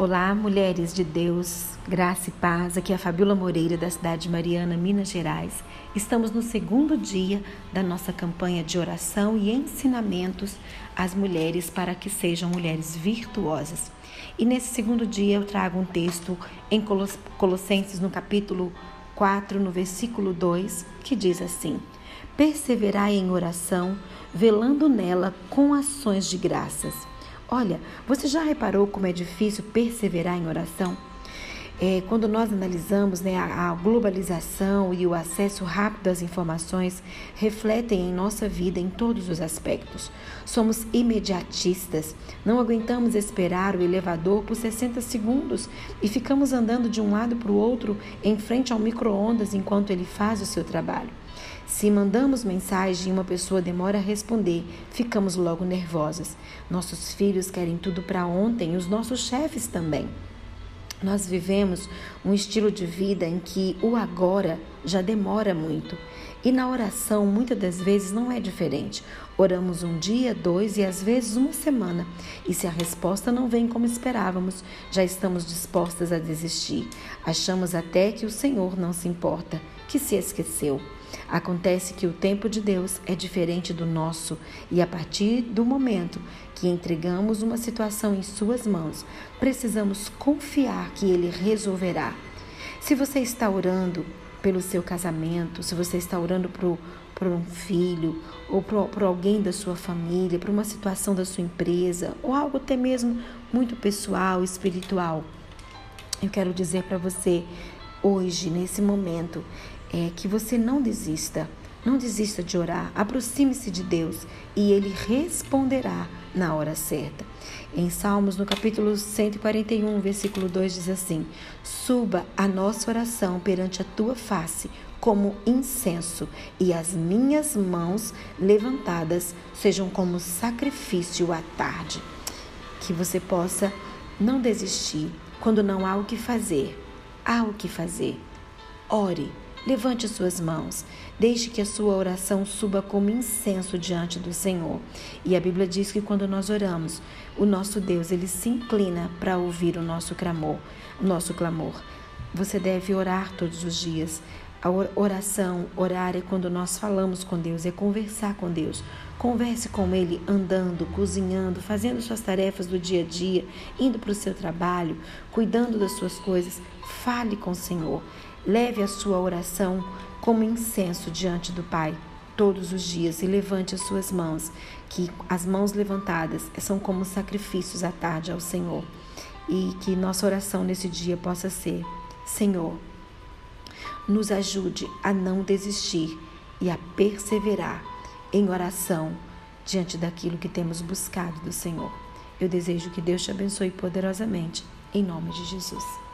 Olá, mulheres de Deus, graça e paz. Aqui é a Fabiola Moreira, da cidade de Mariana, Minas Gerais. Estamos no segundo dia da nossa campanha de oração e ensinamentos às mulheres para que sejam mulheres virtuosas. E nesse segundo dia eu trago um texto em Colossenses, no capítulo 4, no versículo 2, que diz assim: Perseverai em oração, velando nela com ações de graças Olha, você já reparou como é difícil perseverar em oração? É, quando nós analisamos né, a, a, globalização e o acesso rápido às informações refletem em nossa vida em todos os aspectos. Somos imediatistas, não aguentamos esperar o elevador por 60 segundos e ficamos andando de um lado para o outro em frente ao micro-ondas enquanto ele faz o seu trabalho. Se mandamos mensagem e uma pessoa demora a responder, ficamos logo nervosas. Nossos filhos querem tudo para ontem os nossos chefes também. Nós vivemos um estilo de vida em que o agora já demora muito. E na oração, muitas das vezes, não é diferente. Oramos um dia, dois e às vezes uma semana. E se a resposta não vem como esperávamos, já estamos dispostas a desistir. Achamos até que o Senhor não se importa, que se esqueceu. Acontece que o tempo de Deus é diferente do nosso e a partir do momento que entregamos uma situação em Suas mãos, precisamos confiar que Ele resolverá. Se você está orando pelo seu casamento, se você está orando por, um filho ou por, por alguém da sua família, por uma situação da sua empresa ou algo até mesmo muito pessoal, espiritual, eu quero dizer para você hoje, nesse momento, é que você não desista. Não desista de orar. Aproxime-se de Deus e Ele responderá na hora certa. Em Salmos, no capítulo 141, versículo 2, diz assim: Suba a nossa oração perante a tua face como incenso, e as minhas mãos levantadas sejam como sacrifício à tarde. Que você possa não desistir quando não há o que fazer. Há o que fazer. Ore Levante suas mãos, deixe que a sua oração suba como incenso diante do Senhor. E a Bíblia diz que quando nós oramos, o nosso Deus, ele se inclina para ouvir o nosso clamor, o nosso clamor. Você deve orar todos os dias. A oração, orar é quando nós falamos com Deus, é conversar com Deus. Converse com Ele andando, cozinhando, fazendo suas tarefas do dia a dia, indo para o seu trabalho, cuidando das suas coisas. Fale com o Senhor. Leve a sua oração como incenso diante do Pai todos os dias e levante as suas mãos, que as mãos levantadas são como sacrifícios à tarde ao Senhor. E que nossa oração nesse dia possa ser: Senhor, nos ajude a não desistir e a perseverar em oração diante daquilo que temos buscado do Senhor. Eu desejo que Deus te abençoe poderosamente, em nome de Jesus.